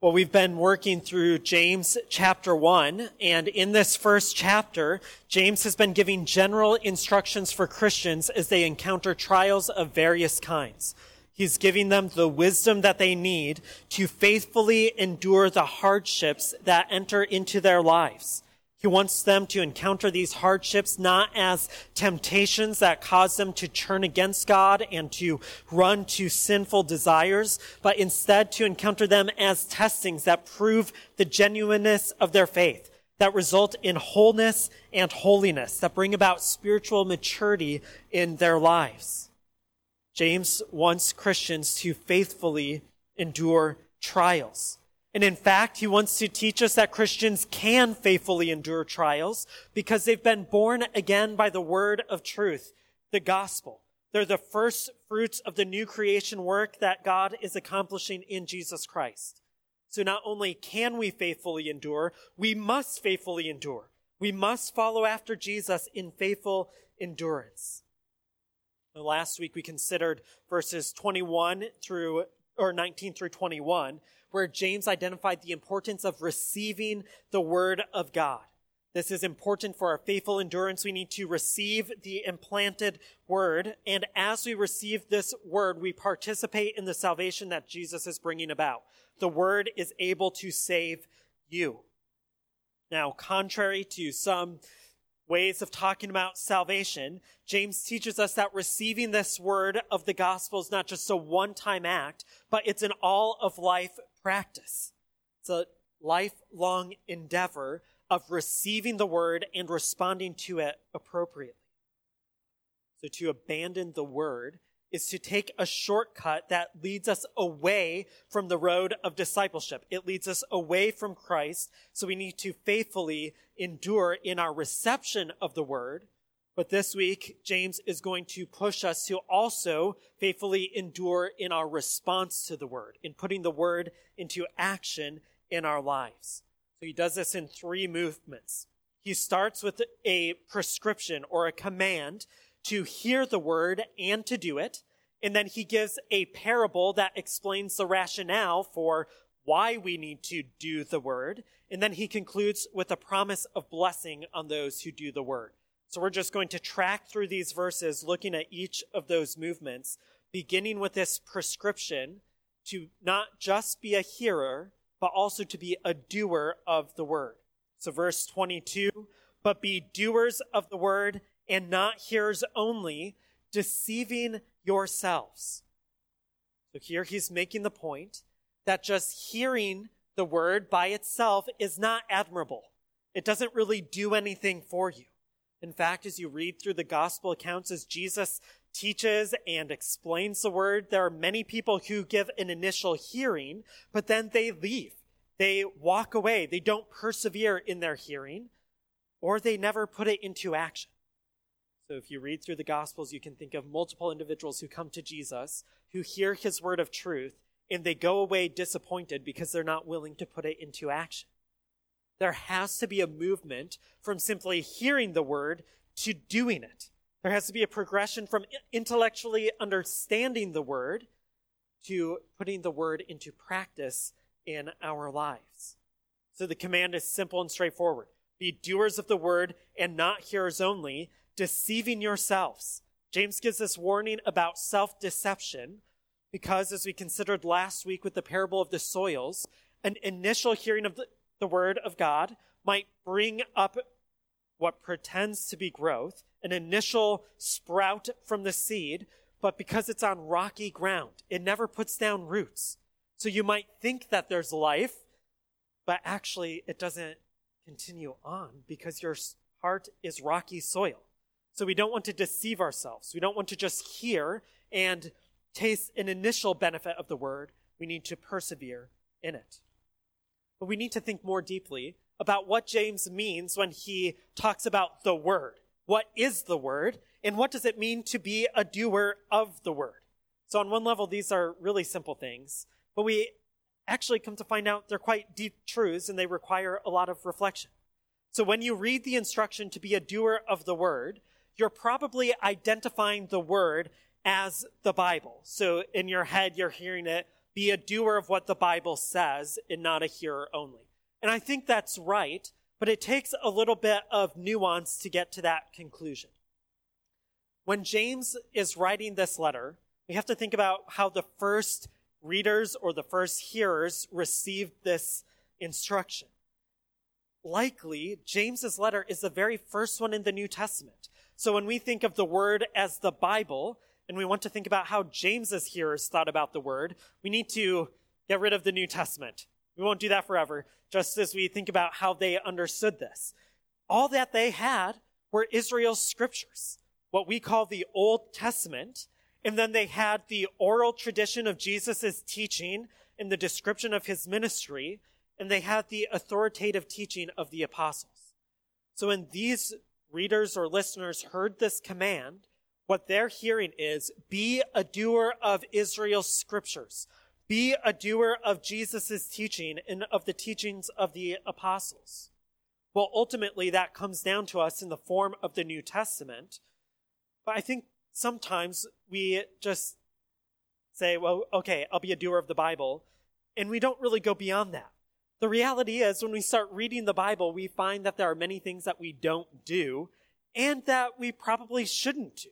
Well, we've been working through James chapter 1, and in this first chapter, James has been giving general instructions for Christians as they encounter trials of various kinds. He's giving them the wisdom that they need to faithfully endure the hardships that enter into their lives. He wants them to encounter these hardships not as temptations that cause them to turn against God and to run to sinful desires, but instead to encounter them as testings that prove the genuineness of their faith, that result in wholeness and holiness, that bring about spiritual maturity in their lives. James wants Christians to faithfully endure trials. And in fact, he wants to teach us that Christians can faithfully endure trials because they've been born again by the word of truth, the gospel. They're the first fruits of the new creation work that God is accomplishing in Jesus Christ. So not only can we faithfully endure, we must faithfully endure. We must follow after Jesus in faithful endurance. Last week we considered verses 21 through, or 19 through 21, where James identified the importance of receiving the word of God. This is important for our faithful endurance. We need to receive the implanted word. And as we receive this word, we participate in the salvation that Jesus is bringing about. The word is able to save you. Now, contrary to some ways of talking about salvation, James teaches us that receiving this word of the gospel is not just a one time act, but it's an all of life practice. It's a lifelong endeavor of receiving the word and responding to it appropriately. So to abandon the word is to take a shortcut that leads us away from the road of discipleship. It leads us away from Christ. So we need to faithfully endure in our reception of the word but this week, James is going to push us to also faithfully endure in our response to the word, in putting the word into action in our lives. So he does this in three movements. He starts with a prescription or a command to hear the word and to do it. And then he gives a parable that explains the rationale for why we need to do the word. And then he concludes with a promise of blessing on those who do the word. So we're just going to track through these verses, looking at each of those movements, beginning with this prescription to not just be a hearer, but also to be a doer of the word. So verse 22, but be doers of the word and not hearers only, deceiving yourselves. So here he's making the point that just hearing the word by itself is not admirable. It doesn't really do anything for you. In fact, as you read through the gospel accounts, as Jesus teaches and explains the word, there are many people who give an initial hearing, but then they leave. They walk away. They don't persevere in their hearing, or they never put it into action. So if you read through the gospels, you can think of multiple individuals who come to Jesus, who hear his word of truth, and they go away disappointed because they're not willing to put it into action there has to be a movement from simply hearing the word to doing it. There has to be a progression from intellectually understanding the word to putting the word into practice in our lives. So the command is simple and straightforward. Be doers of the word and not hearers only, deceiving yourselves. James gives this warning about self deception because, as we considered last week with the parable of the soils, an initial hearing of the, the word of God might bring up what pretends to be growth, an initial sprout from the seed, but because it's on rocky ground, it never puts down roots. So you might think that there's life, but actually it doesn't continue on because your heart is rocky soil. So we don't want to deceive ourselves. We don't want to just hear and taste an initial benefit of the word. We need to persevere in it. But we need to think more deeply about what James means when he talks about the word. What is the word? And what does it mean to be a doer of the word? So on one level, these are really simple things, but we actually come to find out they're quite deep truths and they require a lot of reflection. So when you read the instruction to be a doer of the word, you're probably identifying the word as the Bible. So in your head, you're hearing it be a doer of what the Bible says and not a hearer only. And I think that's right, but it takes a little bit of nuance to get to that conclusion. When James is writing this letter, we have to think about how the first readers or the first hearers received this instruction. Likely, James's letter is the very first one in the New Testament. So when we think of the word as the Bible, and we want to think about how James's hearers thought about the word, we need to get rid of the New Testament. We won't do that forever, just as we think about how they understood this. All that they had were Israel's scriptures, what we call the Old Testament, and then they had the oral tradition of Jesus' teaching in the description of his ministry, and they had the authoritative teaching of the apostles. So when these readers or listeners heard this command, what they're hearing is be a doer of Israel's scriptures. Be a doer of Jesus' teaching and of the teachings of the apostles. Well, ultimately, that comes down to us in the form of the New Testament. But I think sometimes we just say, well, okay, I'll be a doer of the Bible. And we don't really go beyond that. The reality is, when we start reading the Bible, we find that there are many things that we don't do and that we probably shouldn't do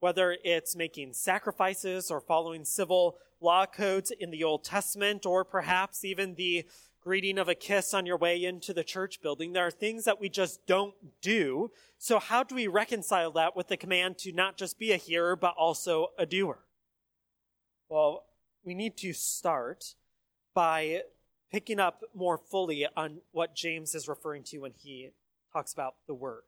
whether it's making sacrifices or following civil law codes in the Old Testament, or perhaps even the greeting of a kiss on your way into the church building. There are things that we just don't do. So how do we reconcile that with the command to not just be a hearer, but also a doer? Well, we need to start by picking up more fully on what James is referring to when he talks about the word.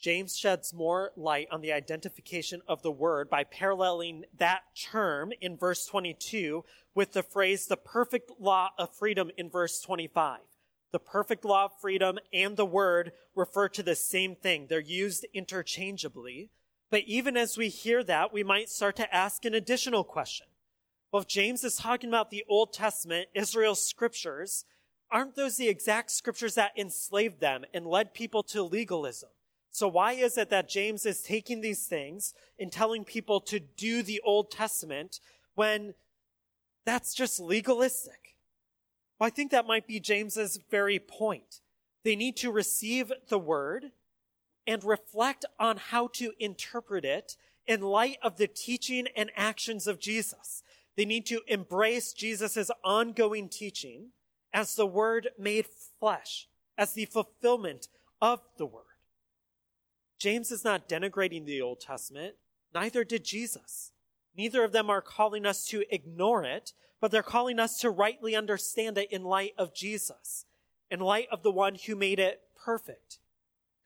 James sheds more light on the identification of the word by paralleling that term in verse 22 with the phrase the perfect law of freedom in verse 25. The perfect law of freedom and the word refer to the same thing. They're used interchangeably. But even as we hear that, we might start to ask an additional question. Well, if James is talking about the Old Testament, Israel's scriptures, aren't those the exact scriptures that enslaved them and led people to legalism? So why is it that James is taking these things and telling people to do the Old Testament when that's just legalistic? Well, I think that might be James's very point. They need to receive the word and reflect on how to interpret it in light of the teaching and actions of Jesus. They need to embrace Jesus' ongoing teaching as the word made flesh, as the fulfillment of the word. James is not denigrating the Old Testament. Neither did Jesus. Neither of them are calling us to ignore it, but they're calling us to rightly understand it in light of Jesus, in light of the one who made it perfect,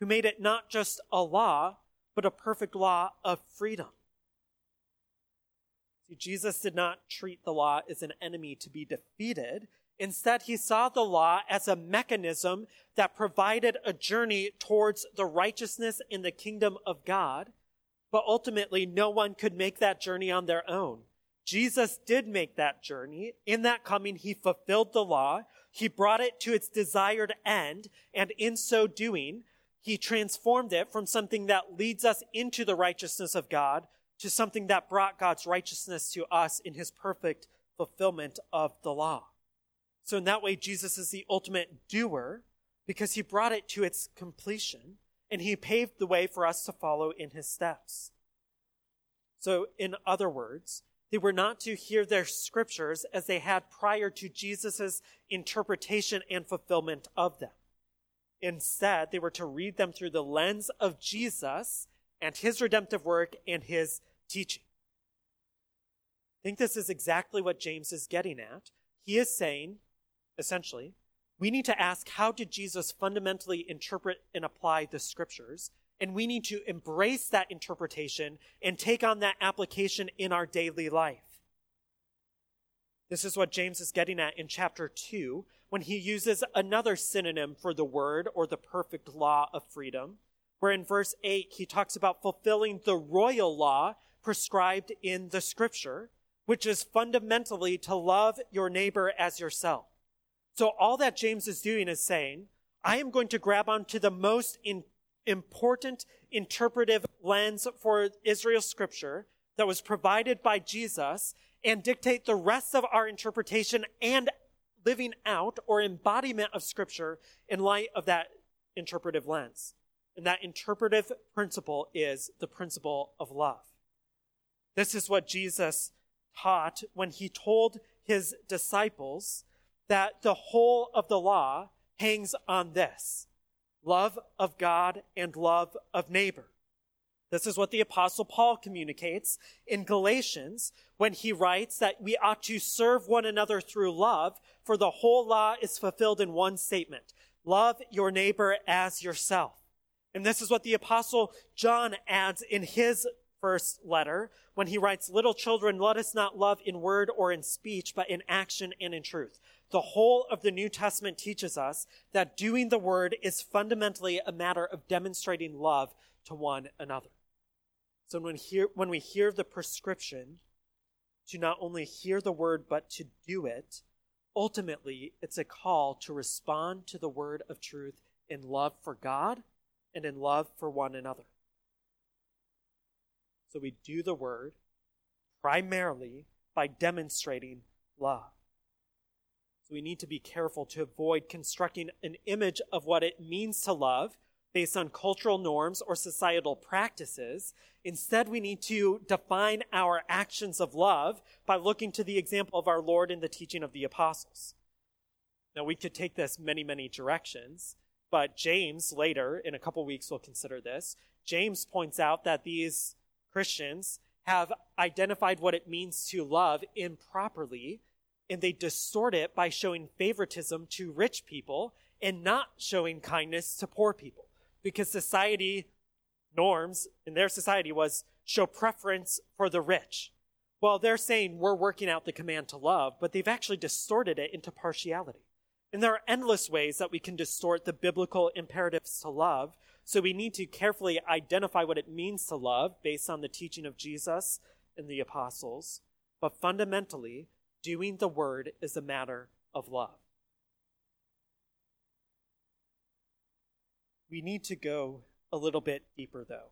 who made it not just a law, but a perfect law of freedom. See, Jesus did not treat the law as an enemy to be defeated. Instead, he saw the law as a mechanism that provided a journey towards the righteousness in the kingdom of God, but ultimately no one could make that journey on their own. Jesus did make that journey. In that coming, he fulfilled the law. He brought it to its desired end, and in so doing, he transformed it from something that leads us into the righteousness of God to something that brought God's righteousness to us in his perfect fulfillment of the law. So in that way, Jesus is the ultimate doer because he brought it to its completion and he paved the way for us to follow in his steps. So in other words, they were not to hear their scriptures as they had prior to Jesus' interpretation and fulfillment of them. Instead, they were to read them through the lens of Jesus and his redemptive work and his teaching. I think this is exactly what James is getting at. He is saying essentially, we need to ask how did Jesus fundamentally interpret and apply the scriptures? And we need to embrace that interpretation and take on that application in our daily life. This is what James is getting at in chapter 2 when he uses another synonym for the word or the perfect law of freedom, where in verse 8 he talks about fulfilling the royal law prescribed in the scripture, which is fundamentally to love your neighbor as yourself. So all that James is doing is saying, I am going to grab onto the most in, important interpretive lens for Israel's scripture that was provided by Jesus, and dictate the rest of our interpretation and living out or embodiment of Scripture in light of that interpretive lens. And that interpretive principle is the principle of love. This is what Jesus taught when he told his disciples that the whole of the law hangs on this love of God and love of neighbor. This is what the apostle Paul communicates in Galatians when he writes that we ought to serve one another through love, for the whole law is fulfilled in one statement. Love your neighbor as yourself. And this is what the apostle John adds in his first letter when he writes, Little children, let us not love in word or in speech, but in action and in truth. The whole of the New Testament teaches us that doing the word is fundamentally a matter of demonstrating love to one another. So when, hear, when we hear the prescription to not only hear the word, but to do it, ultimately it's a call to respond to the word of truth in love for God and in love for one another. So we do the word primarily by demonstrating love. We need to be careful to avoid constructing an image of what it means to love based on cultural norms or societal practices. Instead, we need to define our actions of love by looking to the example of our Lord in the teaching of the apostles. Now, we could take this many, many directions, but James later, in a couple weeks, we'll consider this. James points out that these Christians have identified what it means to love improperly, and they distort it by showing favoritism to rich people and not showing kindness to poor people. Because society norms in their society was show preference for the rich. Well, they're saying we're working out the command to love, but they've actually distorted it into partiality. And there are endless ways that we can distort the biblical imperatives to love. So we need to carefully identify what it means to love based on the teaching of Jesus and the apostles. But fundamentally, doing the word is a matter of love. We need to go a little bit deeper though.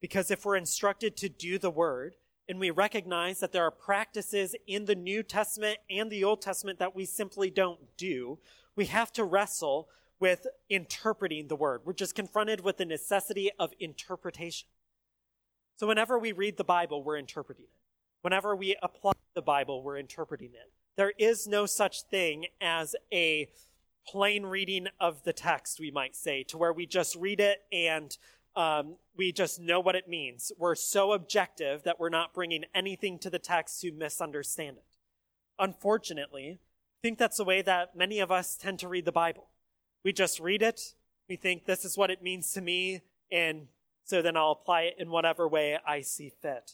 Because if we're instructed to do the word, and we recognize that there are practices in the New Testament and the Old Testament that we simply don't do, we have to wrestle with interpreting the word. We're just confronted with the necessity of interpretation. So whenever we read the Bible, we're interpreting it. Whenever we apply the Bible, we're interpreting it. There is no such thing as a plain reading of the text, we might say, to where we just read it and um, we just know what it means. We're so objective that we're not bringing anything to the text to misunderstand it. Unfortunately, I think that's the way that many of us tend to read the Bible. We just read it, we think this is what it means to me, and so then I'll apply it in whatever way I see fit.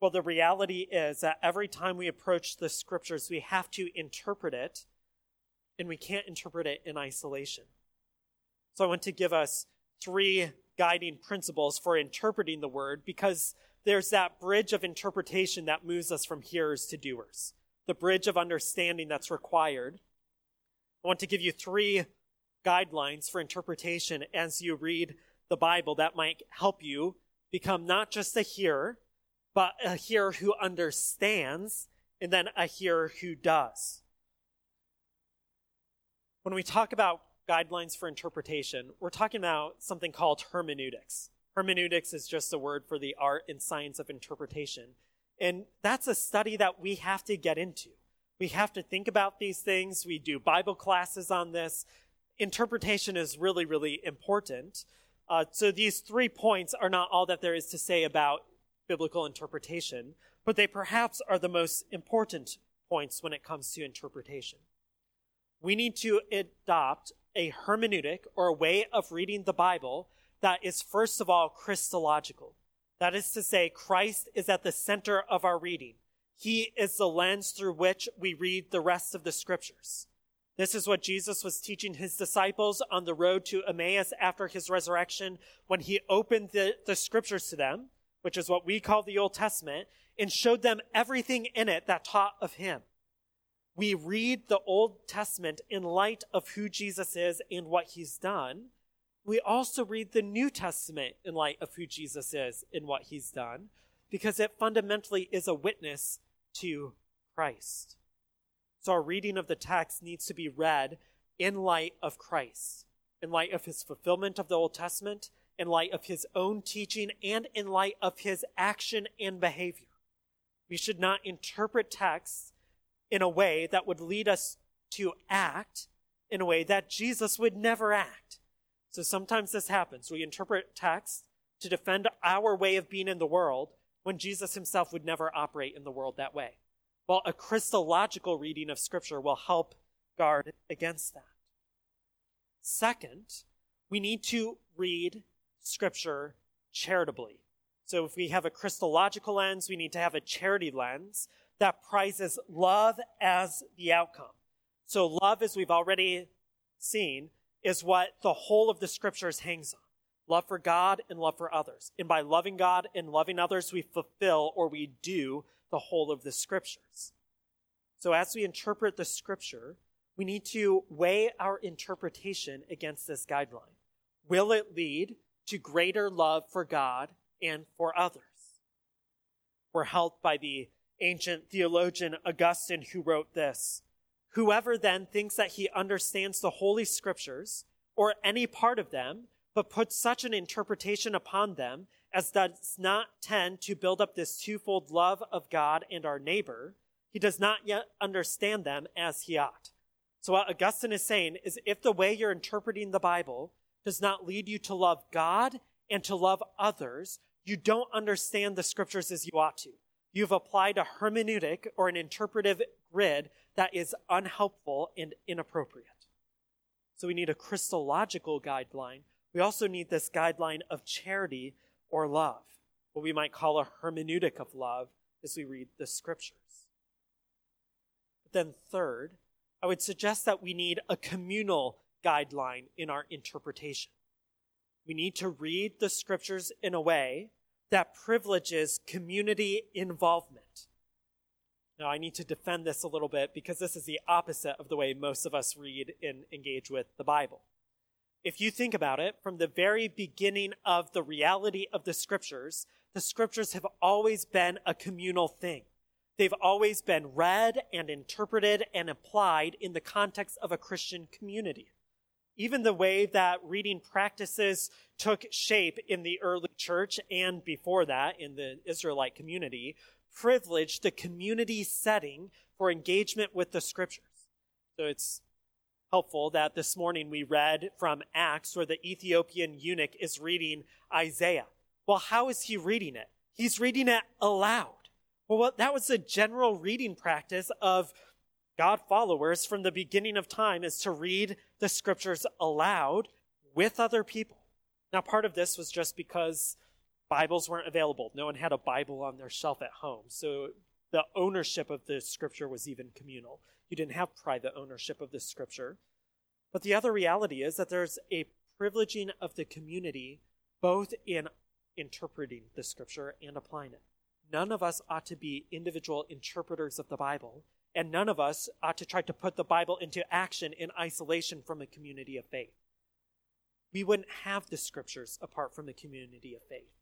Well, the reality is that every time we approach the scriptures, we have to interpret it, and we can't interpret it in isolation. So I want to give us three guiding principles for interpreting the word because there's that bridge of interpretation that moves us from hearers to doers, the bridge of understanding that's required. I want to give you three guidelines for interpretation as you read the Bible that might help you become not just a hearer, but a hearer who understands and then a hearer who does. When we talk about guidelines for interpretation, we're talking about something called hermeneutics. Hermeneutics is just a word for the art and science of interpretation. And that's a study that we have to get into. We have to think about these things. We do Bible classes on this. Interpretation is really, really important. Uh, so these three points are not all that there is to say about biblical interpretation, but they perhaps are the most important points when it comes to interpretation. We need to adopt a hermeneutic or a way of reading the Bible that is first of all Christological. That is to say, Christ is at the center of our reading. He is the lens through which we read the rest of the scriptures. This is what Jesus was teaching his disciples on the road to Emmaus after his resurrection when he opened the, the scriptures to them, which is what we call the Old Testament, and showed them everything in it that taught of him we read the Old Testament in light of who Jesus is and what he's done. We also read the New Testament in light of who Jesus is and what he's done, because it fundamentally is a witness to Christ. So our reading of the text needs to be read in light of Christ, in light of his fulfillment of the Old Testament, in light of his own teaching, and in light of his action and behavior. We should not interpret texts in a way that would lead us to act in a way that Jesus would never act. So sometimes this happens. We interpret texts to defend our way of being in the world when Jesus himself would never operate in the world that way. Well, a Christological reading of Scripture will help guard against that. Second, we need to read Scripture charitably. So if we have a Christological lens, we need to have a charity lens that prizes love as the outcome. So love, as we've already seen, is what the whole of the scriptures hangs on. Love for God and love for others. And by loving God and loving others, we fulfill or we do the whole of the scriptures. So as we interpret the scripture, we need to weigh our interpretation against this guideline. Will it lead to greater love for God and for others? We're helped by the ancient theologian Augustine who wrote this. Whoever then thinks that he understands the Holy Scriptures or any part of them, but puts such an interpretation upon them as does not tend to build up this twofold love of God and our neighbor, he does not yet understand them as he ought. So what Augustine is saying is if the way you're interpreting the Bible does not lead you to love God and to love others, you don't understand the scriptures as you ought to. You've applied a hermeneutic or an interpretive grid that is unhelpful and inappropriate. So we need a Christological guideline. We also need this guideline of charity or love, what we might call a hermeneutic of love as we read the scriptures. But then, third, I would suggest that we need a communal guideline in our interpretation. We need to read the scriptures in a way that privileges community involvement. Now, I need to defend this a little bit because this is the opposite of the way most of us read and engage with the Bible. If you think about it, from the very beginning of the reality of the scriptures, the scriptures have always been a communal thing. They've always been read and interpreted and applied in the context of a Christian community. Even the way that reading practices took shape in the early church and before that in the Israelite community privileged the community setting for engagement with the scriptures. So it's helpful that this morning we read from Acts where the Ethiopian eunuch is reading Isaiah. Well, how is he reading it? He's reading it aloud. Well, that was a general reading practice of God followers from the beginning of time is to read the scriptures aloud with other people. Now, part of this was just because Bibles weren't available. No one had a Bible on their shelf at home. So the ownership of the scripture was even communal. You didn't have private ownership of the scripture. But the other reality is that there's a privileging of the community both in interpreting the scripture and applying it. None of us ought to be individual interpreters of the Bible, and none of us ought to try to put the Bible into action in isolation from a community of faith. We wouldn't have the scriptures apart from the community of faith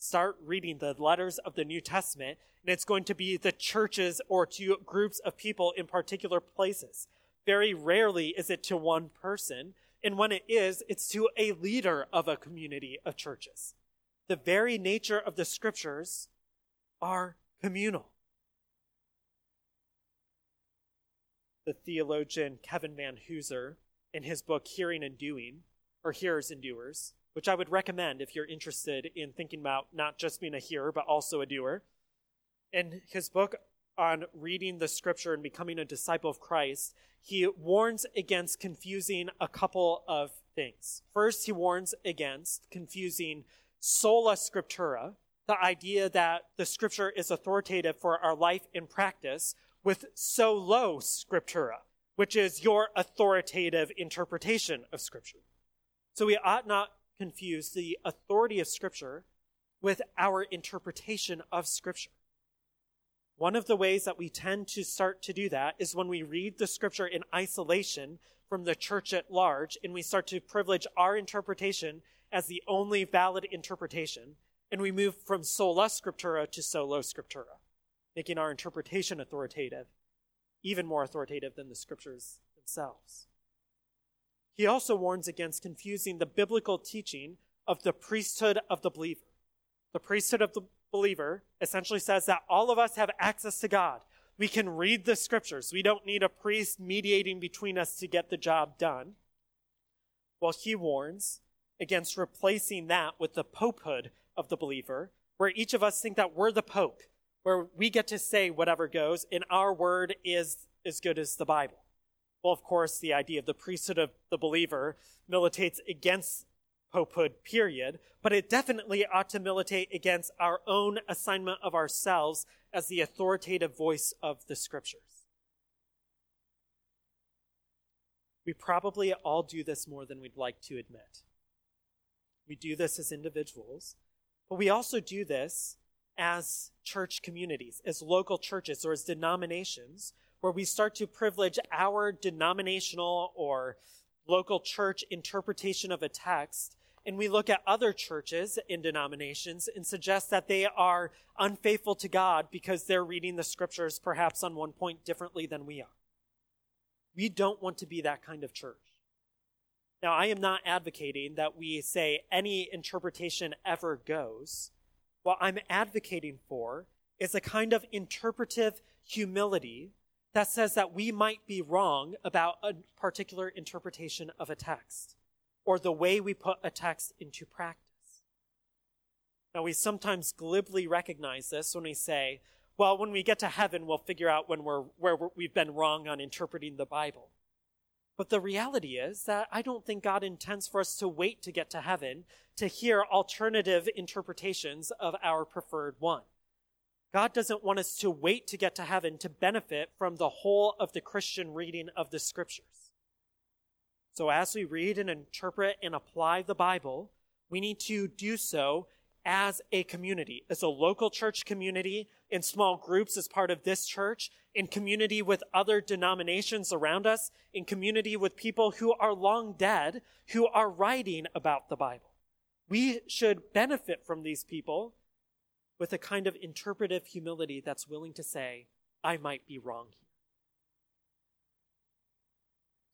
start reading the letters of the New Testament, and it's going to be the churches or to groups of people in particular places. Very rarely is it to one person, and when it is, it's to a leader of a community of churches. The very nature of the scriptures are communal. The theologian Kevin Vanhoozer, in his book Hearing and Doing, or Hearers and Doers, which I would recommend if you're interested in thinking about not just being a hearer, but also a doer. In his book on reading the scripture and becoming a disciple of Christ, he warns against confusing a couple of things. First, he warns against confusing sola scriptura, the idea that the scripture is authoritative for our life and practice, with solo scriptura, which is your authoritative interpretation of scripture. So we ought not confuse the authority of Scripture with our interpretation of Scripture. One of the ways that we tend to start to do that is when we read the Scripture in isolation from the church at large and we start to privilege our interpretation as the only valid interpretation and we move from sola scriptura to solo scriptura. Making our interpretation authoritative, even more authoritative than the scriptures themselves. He also warns against confusing the biblical teaching of the priesthood of the believer. The priesthood of the believer essentially says that all of us have access to God. We can read the scriptures. We don't need a priest mediating between us to get the job done. Well, he warns against replacing that with the popehood of the believer, where each of us think that we're the pope, where we get to say whatever goes, and our word is as good as the Bible. Well, of course, the idea of the priesthood of the believer militates against popehood, period, but it definitely ought to militate against our own assignment of ourselves as the authoritative voice of the scriptures. We probably all do this more than we'd like to admit. We do this as individuals, but we also do this as church communities, as local churches, or as denominations, where we start to privilege our denominational or local church interpretation of a text and we look at other churches and denominations and suggest that they are unfaithful to God because they're reading the scriptures perhaps on one point differently than we are. We don't want to be that kind of church. Now, I am not advocating that we say any interpretation ever goes. What I'm advocating for is a kind of interpretive humility that says that we might be wrong about a particular interpretation of a text or the way we put a text into practice. Now, we sometimes glibly recognize this when we say, well, when we get to heaven, we'll figure out when we're, where we've been wrong on interpreting the Bible. But the reality is that I don't think God intends for us to wait to get to heaven to hear alternative interpretations of our preferred one. God doesn't want us to wait to get to heaven to benefit from the whole of the Christian reading of the scriptures. So as we read and interpret and apply the Bible, we need to do so as a community, as a local church community, in small groups as part of this church, in community with other denominations around us, in community with people who are long dead, who are writing about the Bible. We should benefit from these people with a kind of interpretive humility that's willing to say, I might be wrong here.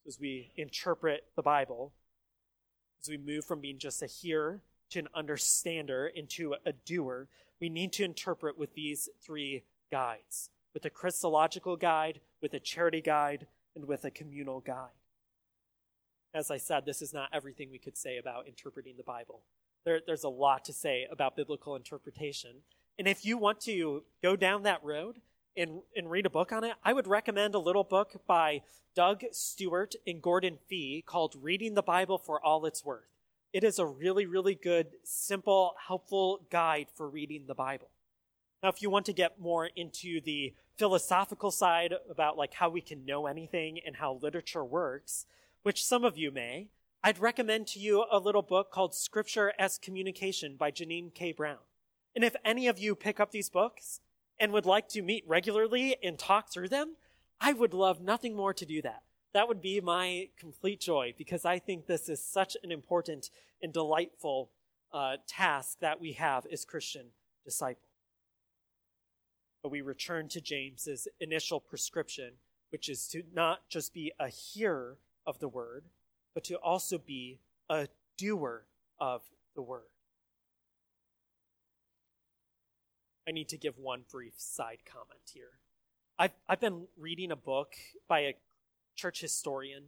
As we interpret the Bible, as we move from being just a hearer to an understander into a doer, we need to interpret with these three guides with a Christological guide, with a charity guide, and with a communal guide. As I said, this is not everything we could say about interpreting the Bible. There, there's a lot to say about biblical interpretation. And if you want to go down that road and, and read a book on it, I would recommend a little book by Doug Stuart and Gordon Fee called Reading the Bible for All It's Worth. It is a really, really good, simple, helpful guide for reading the Bible. Now, if you want to get more into the philosophical side about like how we can know anything and how literature works, which some of you may, I'd recommend to you a little book called Scripture as Communication by Jeannine K. Brown. And if any of you pick up these books and would like to meet regularly and talk through them, I would love nothing more to do that that would be my complete joy because I think this is such an important and delightful uh, task that we have as Christian disciples. But we return to James's initial prescription, which is to not just be a hearer of the word, but to also be a doer of the word. I need to give one brief side comment here. I've, I've been reading a book by a church historian,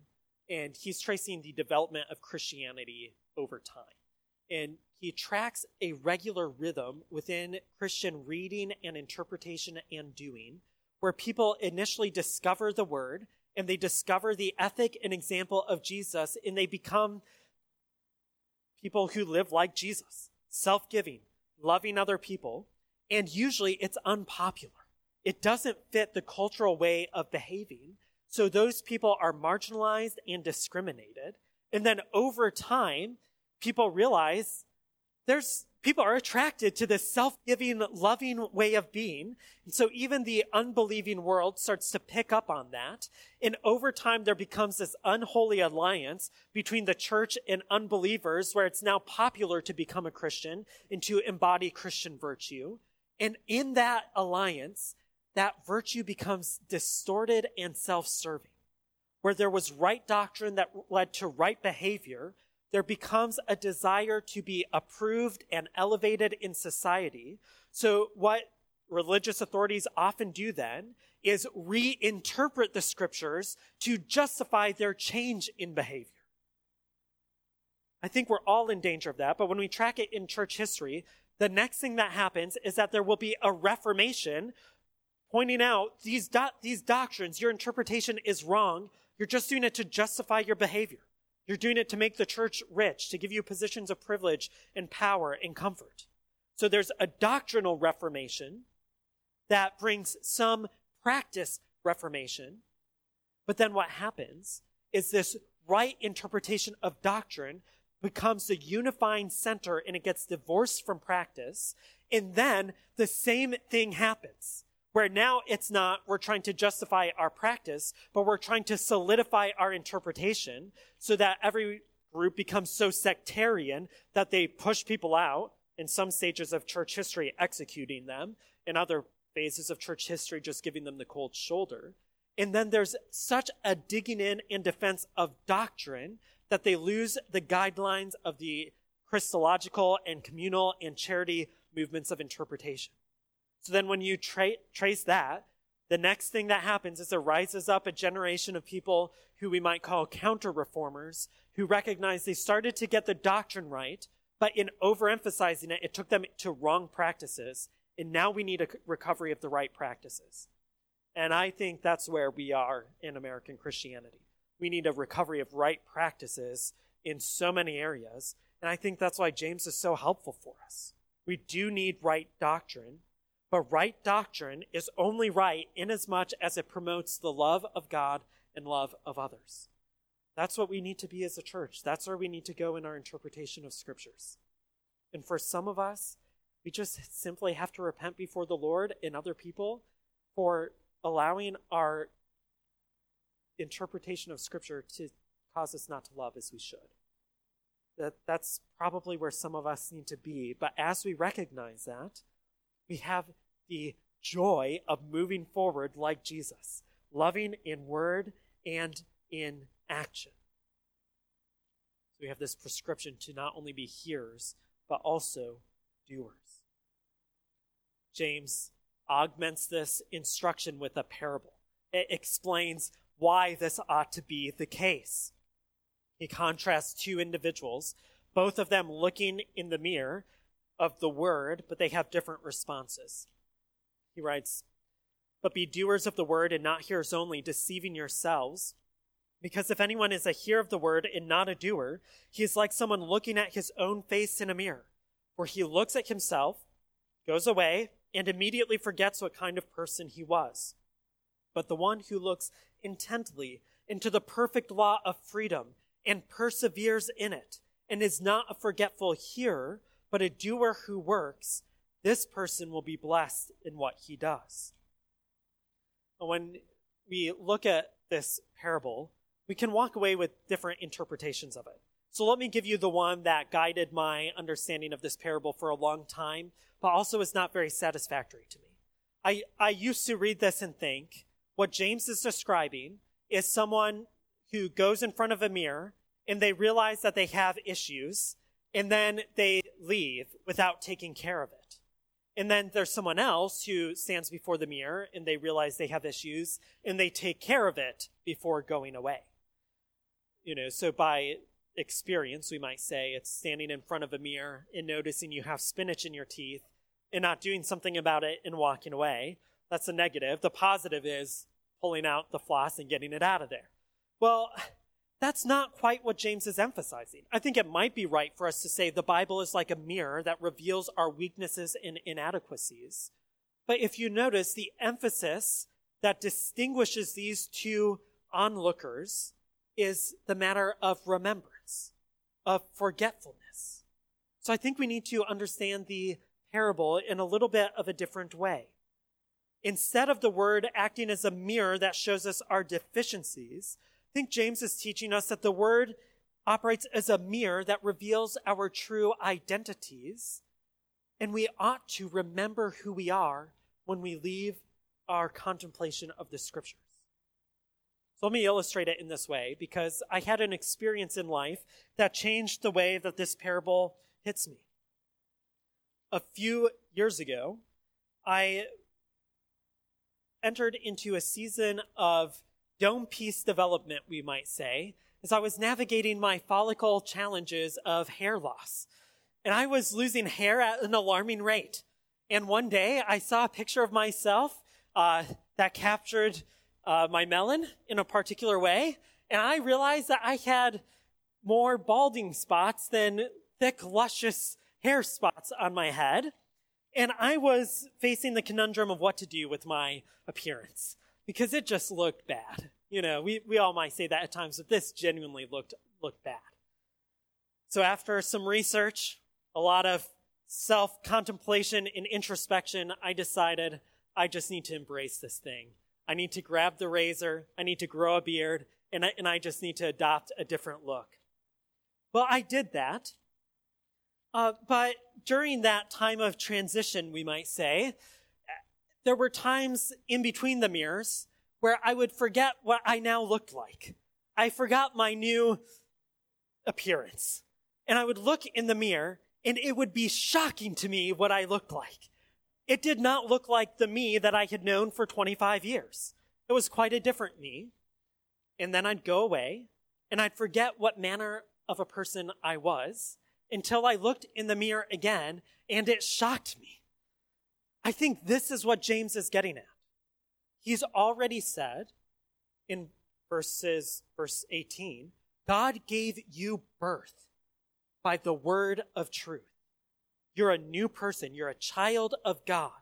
and he's tracing the development of Christianity over time. And he tracks a regular rhythm within Christian reading and interpretation and doing, where people initially discover the word and they discover the ethic and example of Jesus, and they become people who live like Jesus, self giving, loving other people. And usually it's unpopular. It doesn't fit the cultural way of behaving. So those people are marginalized and discriminated. And then over time, people realize there's people are attracted to this self-giving, loving way of being. And so even the unbelieving world starts to pick up on that. And over time, there becomes this unholy alliance between the church and unbelievers where it's now popular to become a Christian and to embody Christian virtue. And in that alliance, that virtue becomes distorted and self-serving. Where there was right doctrine that led to right behavior, there becomes a desire to be approved and elevated in society. So what religious authorities often do then is reinterpret the scriptures to justify their change in behavior. I think we're all in danger of that, but when we track it in church history, the next thing that happens is that there will be a reformation pointing out these, do- these doctrines, your interpretation is wrong. You're just doing it to justify your behavior. You're doing it to make the church rich, to give you positions of privilege and power and comfort. So there's a doctrinal reformation that brings some practice reformation. But then what happens is this right interpretation of doctrine becomes the unifying center and it gets divorced from practice. And then the same thing happens where now it's not we're trying to justify our practice, but we're trying to solidify our interpretation so that every group becomes so sectarian that they push people out in some stages of church history, executing them, in other phases of church history, just giving them the cold shoulder. And then there's such a digging in and defense of doctrine that they lose the guidelines of the Christological and communal and charity movements of interpretation. So then when you tra- trace that, the next thing that happens is there rises up a generation of people who we might call counter reformers who recognize they started to get the doctrine right, but in overemphasizing it, it took them to wrong practices. And now we need a recovery of the right practices. And I think that's where we are in American Christianity. We need a recovery of right practices in so many areas. And I think that's why James is so helpful for us. We do need right doctrine, but right doctrine is only right inasmuch as much as it promotes the love of God and love of others. That's what we need to be as a church. That's where we need to go in our interpretation of scriptures. And for some of us, we just simply have to repent before the Lord and other people for allowing our interpretation of Scripture to cause us not to love as we should. That, that's probably where some of us need to be. But as we recognize that, we have the joy of moving forward like Jesus, loving in word and in action. So we have this prescription to not only be hearers, but also doers. James augments this instruction with a parable. It explains why this ought to be the case. He contrasts two individuals, both of them looking in the mirror of the word, but they have different responses. He writes, But be doers of the word and not hearers only, deceiving yourselves. Because if anyone is a hearer of the word and not a doer, he is like someone looking at his own face in a mirror, where he looks at himself, goes away, and immediately forgets what kind of person he was. But the one who looks intently into the perfect law of freedom and perseveres in it and is not a forgetful hearer, but a doer who works, this person will be blessed in what he does. When we look at this parable, we can walk away with different interpretations of it. So let me give you the one that guided my understanding of this parable for a long time, but also is not very satisfactory to me. I, I used to read this and think, what James is describing is someone who goes in front of a mirror and they realize that they have issues and then they leave without taking care of it. And then there's someone else who stands before the mirror and they realize they have issues and they take care of it before going away. You know, so by experience, we might say it's standing in front of a mirror and noticing you have spinach in your teeth and not doing something about it and walking away. That's a negative. The positive is pulling out the floss and getting it out of there. Well, that's not quite what James is emphasizing. I think it might be right for us to say the Bible is like a mirror that reveals our weaknesses and inadequacies. But if you notice the emphasis that distinguishes these two onlookers is the matter of remembrance, of forgetfulness. So I think we need to understand the parable in a little bit of a different way. Instead of the word acting as a mirror that shows us our deficiencies, think James is teaching us that the word operates as a mirror that reveals our true identities. And we ought to remember who we are when we leave our contemplation of the scriptures. So let me illustrate it in this way because I had an experience in life that changed the way that this parable hits me. A few years ago, I entered into a season of dome piece development, we might say, as I was navigating my follicle challenges of hair loss. And I was losing hair at an alarming rate. And one day I saw a picture of myself uh, that captured uh, my melon in a particular way. And I realized that I had more balding spots than thick, luscious hair spots on my head. And I was facing the conundrum of what to do with my appearance because it just looked bad. You know, we, we all might say that at times, but this genuinely looked, looked bad. So after some research, a lot of self contemplation and introspection, I decided I just need to embrace this thing. I need to grab the razor. I need to grow a beard and I, and I just need to adopt a different look. Well, I did that. Uh, but during that time of transition, we might say, there were times in between the mirrors where I would forget what I now looked like. I forgot my new appearance. And I would look in the mirror and it would be shocking to me what I looked like. It did not look like the me that I had known for 25 years. It was quite a different me. And then I'd go away and I'd forget what manner of a person I was until I looked in the mirror again and it shocked me. I think this is what James is getting at. He's already said in verses, verse 18, God gave you birth by the word of truth. You're a new person. You're a child of God.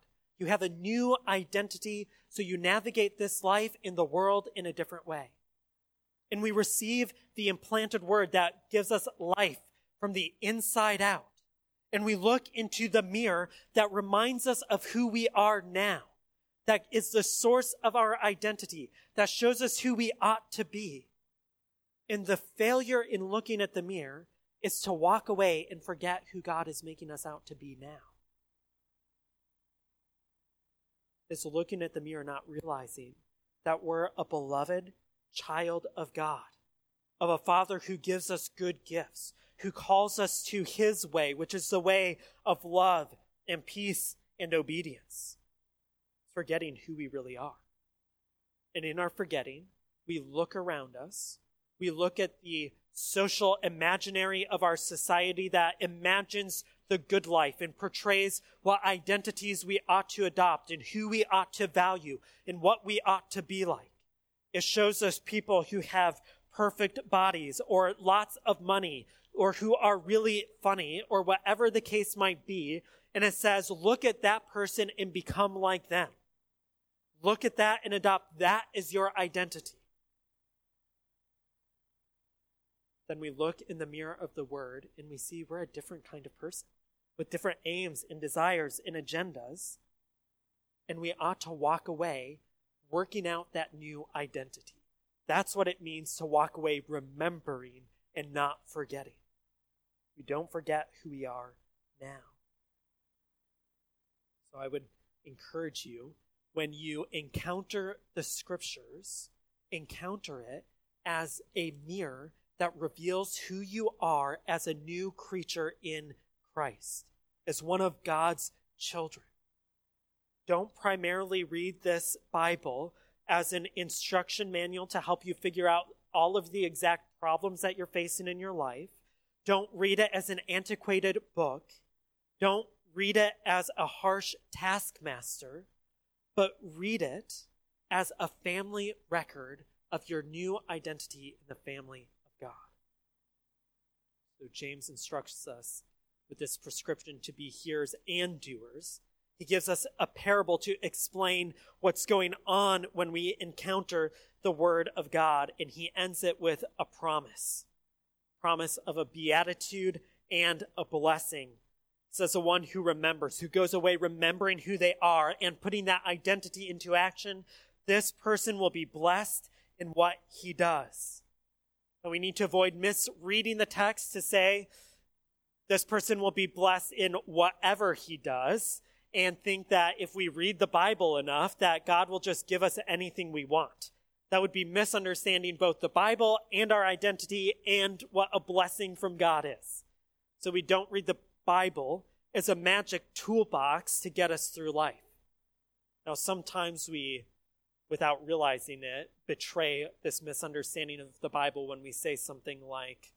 You have a new identity, so you navigate this life in the world in a different way. And we receive the implanted word that gives us life from the inside out. And we look into the mirror that reminds us of who we are now that is the source of our identity, that shows us who we ought to be. And the failure in looking at the mirror is to walk away and forget who God is making us out to be now. It's looking at the mirror, not realizing that we're a beloved child of God, of a Father who gives us good gifts, who calls us to His way, which is the way of love and peace and obedience forgetting who we really are. And in our forgetting, we look around us, we look at the social imaginary of our society that imagines the good life and portrays what identities we ought to adopt and who we ought to value and what we ought to be like. It shows us people who have perfect bodies or lots of money or who are really funny or whatever the case might be. And it says, look at that person and become like them. Look at that and adopt that as your identity. Then we look in the mirror of the Word and we see we're a different kind of person with different aims and desires and agendas. And we ought to walk away working out that new identity. That's what it means to walk away remembering and not forgetting. We don't forget who we are now. So I would encourage you when you encounter the scriptures, encounter it as a mirror that reveals who you are as a new creature in Christ, as one of God's children. Don't primarily read this Bible as an instruction manual to help you figure out all of the exact problems that you're facing in your life. Don't read it as an antiquated book. Don't read it as a harsh taskmaster but read it as a family record of your new identity in the family of God. So James instructs us with this prescription to be hearers and doers. He gives us a parable to explain what's going on when we encounter the word of God, and he ends it with a promise. Promise of a beatitude and a blessing says the one who remembers, who goes away remembering who they are and putting that identity into action, this person will be blessed in what he does. And we need to avoid misreading the text to say this person will be blessed in whatever he does. and think that if we read the Bible enough, that God will just give us anything we want. That would be misunderstanding both the Bible and our identity and what a blessing from God is. So we don't read the Bible as a magic toolbox to get us through life. Now, sometimes we, without realizing it, betray this misunderstanding of the Bible when we say something like,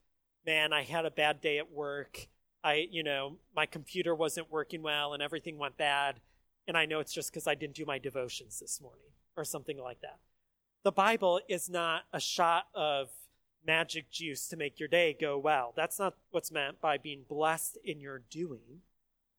man, I had a bad day at work. I, you know, my computer wasn't working well and everything went bad. And I know it's just because I didn't do my devotions this morning or something like that. The Bible is not a shot of magic juice to make your day go well. That's not what's meant by being blessed in your doing.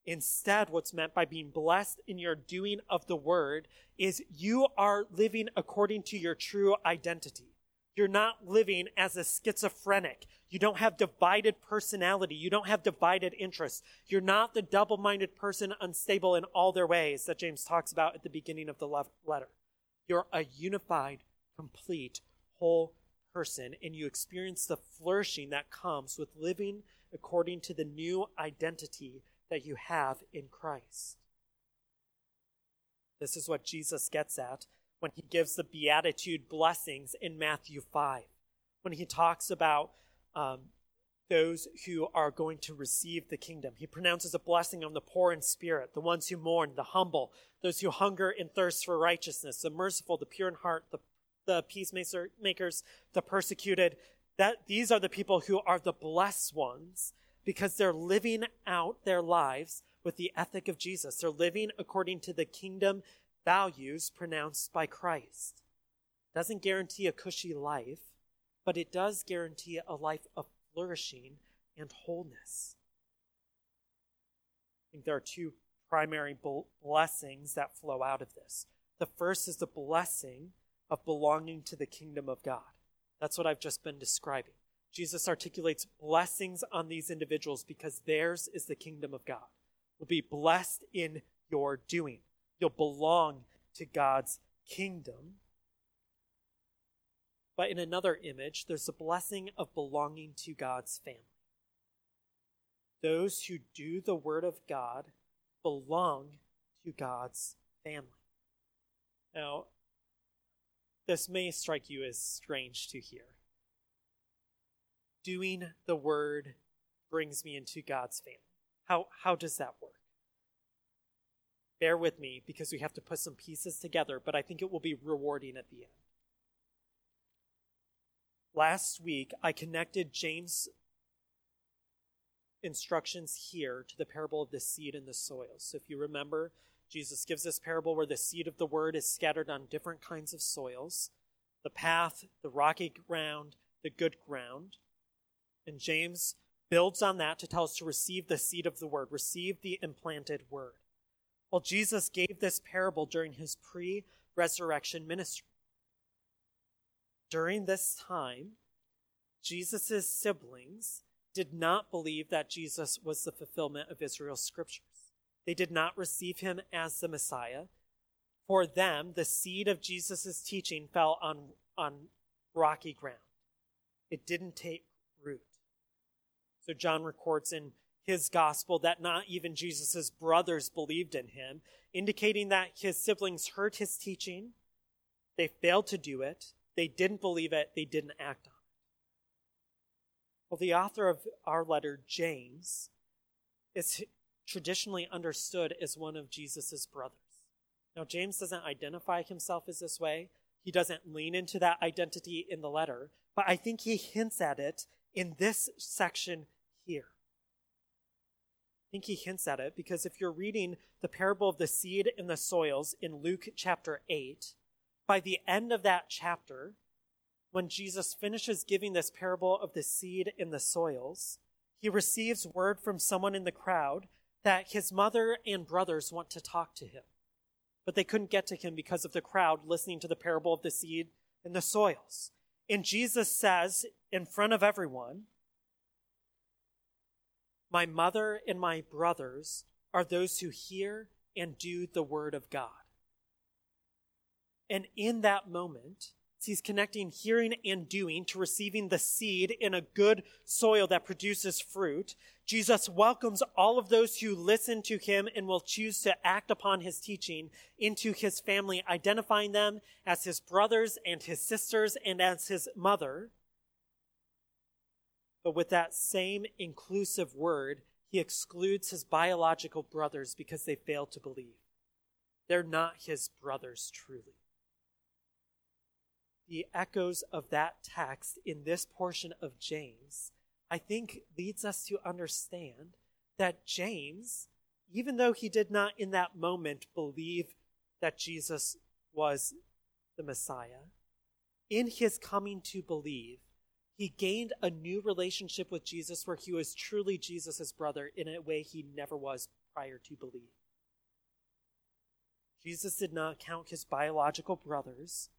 Instead, what's meant by being blessed in your doing of the word is you are living according to your true identity. You're not living as a schizophrenic. You don't have divided personality. You don't have divided interests. You're not the double minded person unstable in all their ways that James talks about at the beginning of the letter. You're a unified, complete, whole person, and you experience the flourishing that comes with living according to the new identity that you have in Christ. This is what Jesus gets at when he gives the Beatitude blessings in Matthew 5, when he talks about um, those who are going to receive the kingdom. He pronounces a blessing on the poor in spirit, the ones who mourn, the humble, those who hunger and thirst for righteousness, the merciful, the pure in heart, the, the peacemakers, the persecuted. That these are the people who are the blessed ones because they're living out their lives with the ethic of Jesus. They're living according to the kingdom values pronounced by Christ. Doesn't guarantee a cushy life, but it does guarantee a life of flourishing and wholeness. I think there are two primary blessings that flow out of this. The first is the blessing of belonging to the kingdom of God. That's what I've just been describing. Jesus articulates blessings on these individuals because theirs is the kingdom of God. You'll be blessed in your doing. You'll belong to God's kingdom. But in another image, there's the blessing of belonging to God's family. Those who do the word of God belong to God's family. Now, this may strike you as strange to hear. Doing the word brings me into God's family. How, how does that work? Bear with me because we have to put some pieces together, but I think it will be rewarding at the end. Last week, I connected James' instructions here to the parable of the seed and the soil. So if you remember, Jesus gives this parable where the seed of the word is scattered on different kinds of soils the path, the rocky ground, the good ground. And James builds on that to tell us to receive the seed of the word, receive the implanted word. Well, Jesus gave this parable during his pre resurrection ministry. During this time, Jesus' siblings did not believe that Jesus was the fulfillment of Israel's scriptures. They did not receive him as the Messiah. For them, the seed of Jesus' teaching fell on, on rocky ground. It didn't take root. So John records in his gospel that not even Jesus' brothers believed in him, indicating that his siblings heard his teaching, they failed to do it, they didn't believe it, they didn't act on it. Well, the author of our letter, James, is traditionally understood as one of Jesus' brothers. Now, James doesn't identify himself as this way. He doesn't lean into that identity in the letter, but I think he hints at it in this section here I think he hints at it because if you're reading the parable of the seed and the soils in Luke chapter 8, by the end of that chapter, when Jesus finishes giving this parable of the seed and the soils, he receives word from someone in the crowd that his mother and brothers want to talk to him. But they couldn't get to him because of the crowd listening to the parable of the seed and the soils. And Jesus says in front of everyone, my mother and my brothers are those who hear and do the word of God. And in that moment, He's connecting hearing and doing to receiving the seed in a good soil that produces fruit. Jesus welcomes all of those who listen to him and will choose to act upon his teaching into his family, identifying them as his brothers and his sisters and as his mother. But with that same inclusive word, he excludes his biological brothers because they fail to believe. They're not his brothers truly the echoes of that text in this portion of James, I think leads us to understand that James, even though he did not in that moment believe that Jesus was the Messiah, in his coming to believe, he gained a new relationship with Jesus where he was truly Jesus' brother in a way he never was prior to believe. Jesus did not count his biological brothers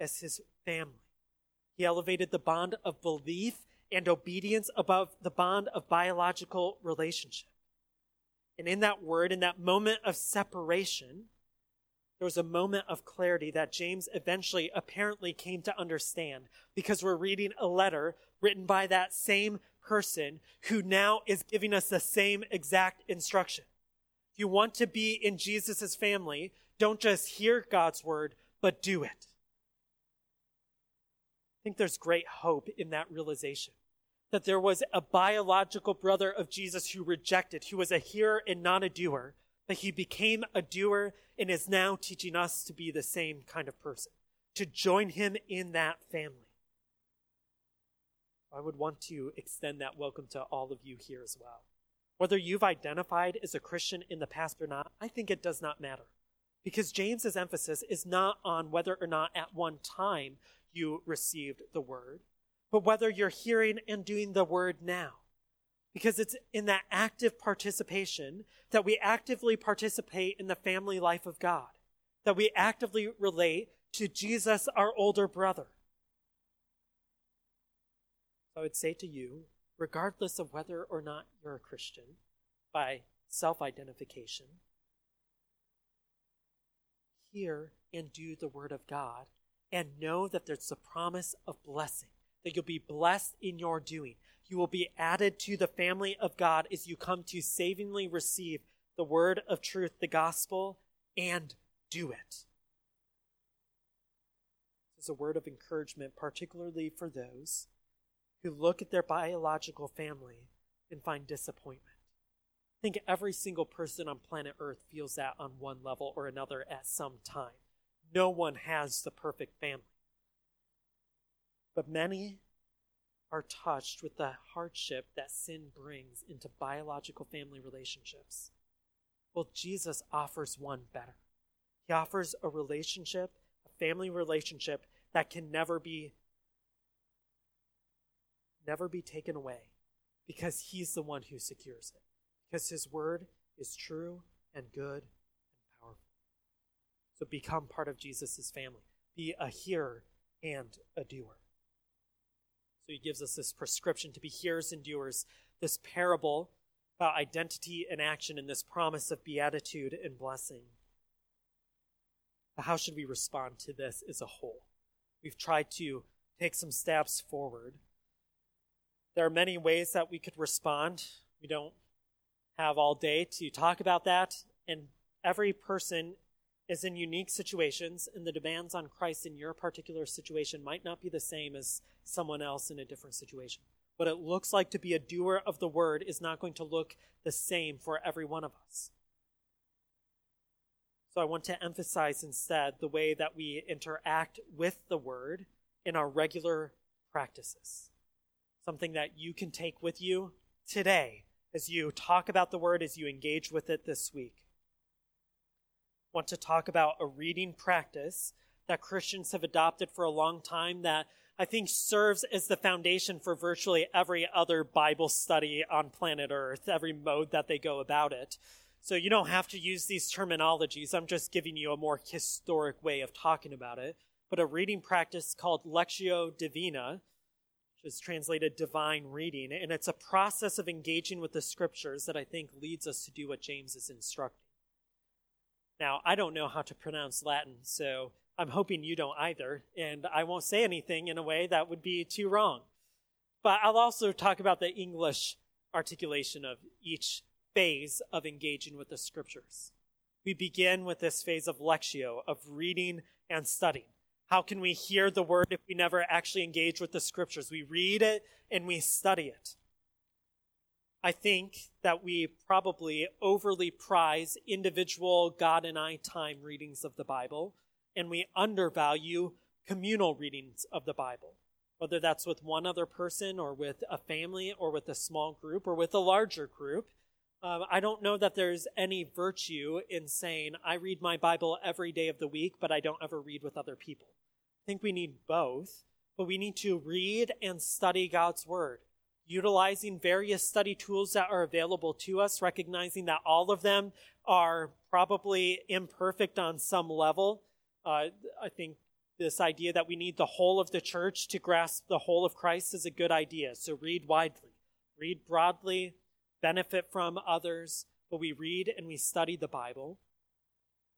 as his family. He elevated the bond of belief and obedience above the bond of biological relationship. And in that word, in that moment of separation, there was a moment of clarity that James eventually apparently came to understand because we're reading a letter written by that same person who now is giving us the same exact instruction. If you want to be in Jesus' family, don't just hear God's word, but do it. I think there's great hope in that realization that there was a biological brother of Jesus who rejected, who was a hearer and not a doer, but he became a doer and is now teaching us to be the same kind of person, to join him in that family. I would want to extend that welcome to all of you here as well. Whether you've identified as a Christian in the past or not, I think it does not matter. Because James's emphasis is not on whether or not at one time you received the word, but whether you're hearing and doing the word now. Because it's in that active participation that we actively participate in the family life of God, that we actively relate to Jesus, our older brother. I would say to you, regardless of whether or not you're a Christian, by self identification, hear and do the Word of God and know that there's a promise of blessing, that you'll be blessed in your doing. You will be added to the family of God as you come to savingly receive the word of truth, the gospel, and do it. This is a word of encouragement, particularly for those who look at their biological family and find disappointment. I think every single person on planet Earth feels that on one level or another at some time. No one has the perfect family. But many are touched with the hardship that sin brings into biological family relationships. Well, Jesus offers one better. He offers a relationship, a family relationship that can never be never be taken away because he's the one who secures it. Because his word is true and good so become part of Jesus' family. Be a hearer and a doer. So he gives us this prescription to be hearers and doers, this parable about identity and action, and this promise of beatitude and blessing. But how should we respond to this as a whole? We've tried to take some steps forward. There are many ways that we could respond. We don't have all day to talk about that, and every person is in unique situations, and the demands on Christ in your particular situation might not be the same as someone else in a different situation. What it looks like to be a doer of the word is not going to look the same for every one of us. So I want to emphasize instead the way that we interact with the word in our regular practices. Something that you can take with you today as you talk about the word, as you engage with it this week want to talk about a reading practice that Christians have adopted for a long time that I think serves as the foundation for virtually every other Bible study on planet Earth, every mode that they go about it. So you don't have to use these terminologies. I'm just giving you a more historic way of talking about it. But a reading practice called Lectio Divina, which is translated divine reading, and it's a process of engaging with the scriptures that I think leads us to do what James is instructing. Now, I don't know how to pronounce Latin, so I'm hoping you don't either, and I won't say anything in a way that would be too wrong. But I'll also talk about the English articulation of each phase of engaging with the scriptures. We begin with this phase of lectio, of reading and studying. How can we hear the word if we never actually engage with the scriptures? We read it and we study it. I think that we probably overly prize individual God and I time readings of the Bible, and we undervalue communal readings of the Bible, whether that's with one other person or with a family or with a small group or with a larger group. Um, I don't know that there's any virtue in saying, I read my Bible every day of the week, but I don't ever read with other people. I think we need both, but we need to read and study God's Word, utilizing various study tools that are available to us, recognizing that all of them are probably imperfect on some level. Uh, I think this idea that we need the whole of the church to grasp the whole of Christ is a good idea. So read widely, read broadly, benefit from others, but we read and we study the Bible.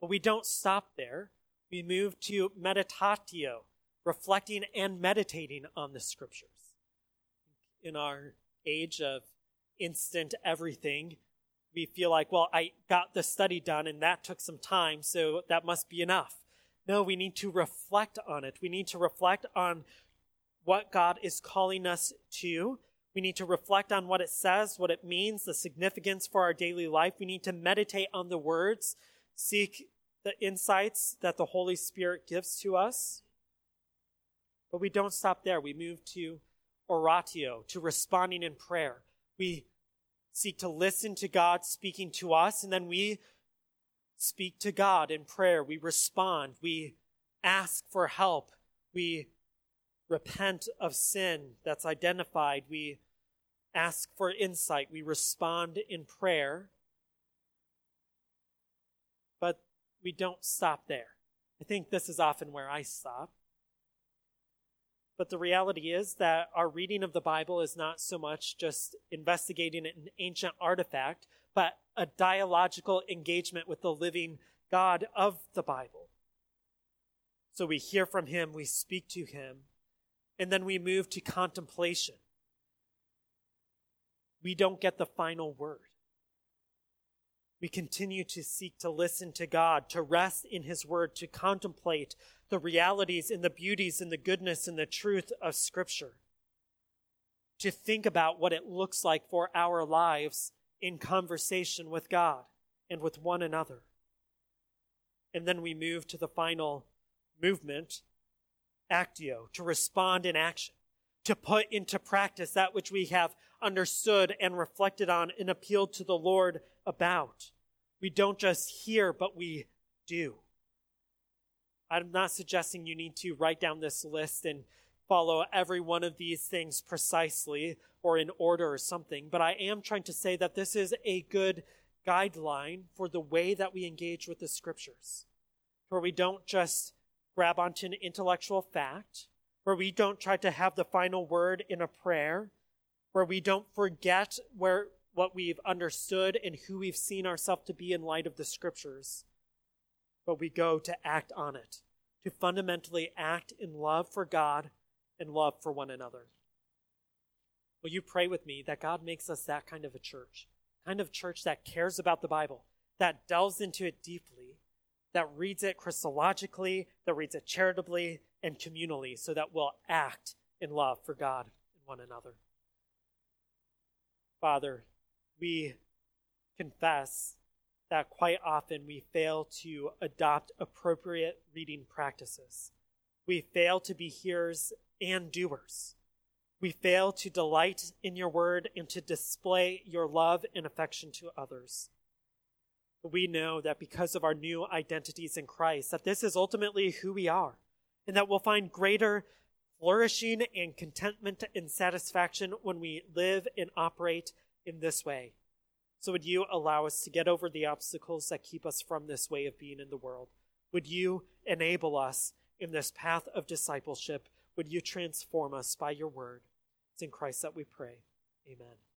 But we don't stop there. We move to meditatio, reflecting and meditating on the scriptures. In our age of instant everything, we feel like, well, I got the study done and that took some time, so that must be enough. No, we need to reflect on it. We need to reflect on what God is calling us to we need to reflect on what it says, what it means, the significance for our daily life. We need to meditate on the words, seek the insights that the Holy Spirit gives to us. But we don't stop there. We move to oratio, to responding in prayer. We seek to listen to God speaking to us, and then we speak to God in prayer. We respond. We ask for help. We repent of sin that's identified. We ask for insight. We respond in prayer. But we don't stop there. I think this is often where I stop. But the reality is that our reading of the Bible is not so much just investigating an ancient artifact, but a dialogical engagement with the living God of the Bible. So we hear from him, we speak to him, and then we move to contemplation. We don't get the final word. We continue to seek to listen to God, to rest in His Word, to contemplate the realities and the beauties and the goodness and the truth of Scripture, to think about what it looks like for our lives in conversation with God and with one another. And then we move to the final movement actio, to respond in action, to put into practice that which we have understood and reflected on and appealed to the Lord about. We don't just hear, but we do. I'm not suggesting you need to write down this list and follow every one of these things precisely or in order or something, but I am trying to say that this is a good guideline for the way that we engage with the scriptures, where we don't just grab onto an intellectual fact, where we don't try to have the final word in a prayer, where we don't forget where what we've understood and who we've seen ourselves to be in light of the scriptures, but we go to act on it, to fundamentally act in love for God and love for one another. Will you pray with me that God makes us that kind of a church, kind of church that cares about the Bible, that delves into it deeply, that reads it Christologically, that reads it charitably and communally, so that we'll act in love for God and one another. Father, we confess that quite often we fail to adopt appropriate reading practices. We fail to be hearers and doers. We fail to delight in your word and to display your love and affection to others we know that because of our new identities in Christ, that this is ultimately who we are, and that we'll find greater flourishing and contentment and satisfaction when we live and operate in this way. So would you allow us to get over the obstacles that keep us from this way of being in the world? Would you enable us in this path of discipleship? Would you transform us by your word? It's in Christ that we pray. Amen.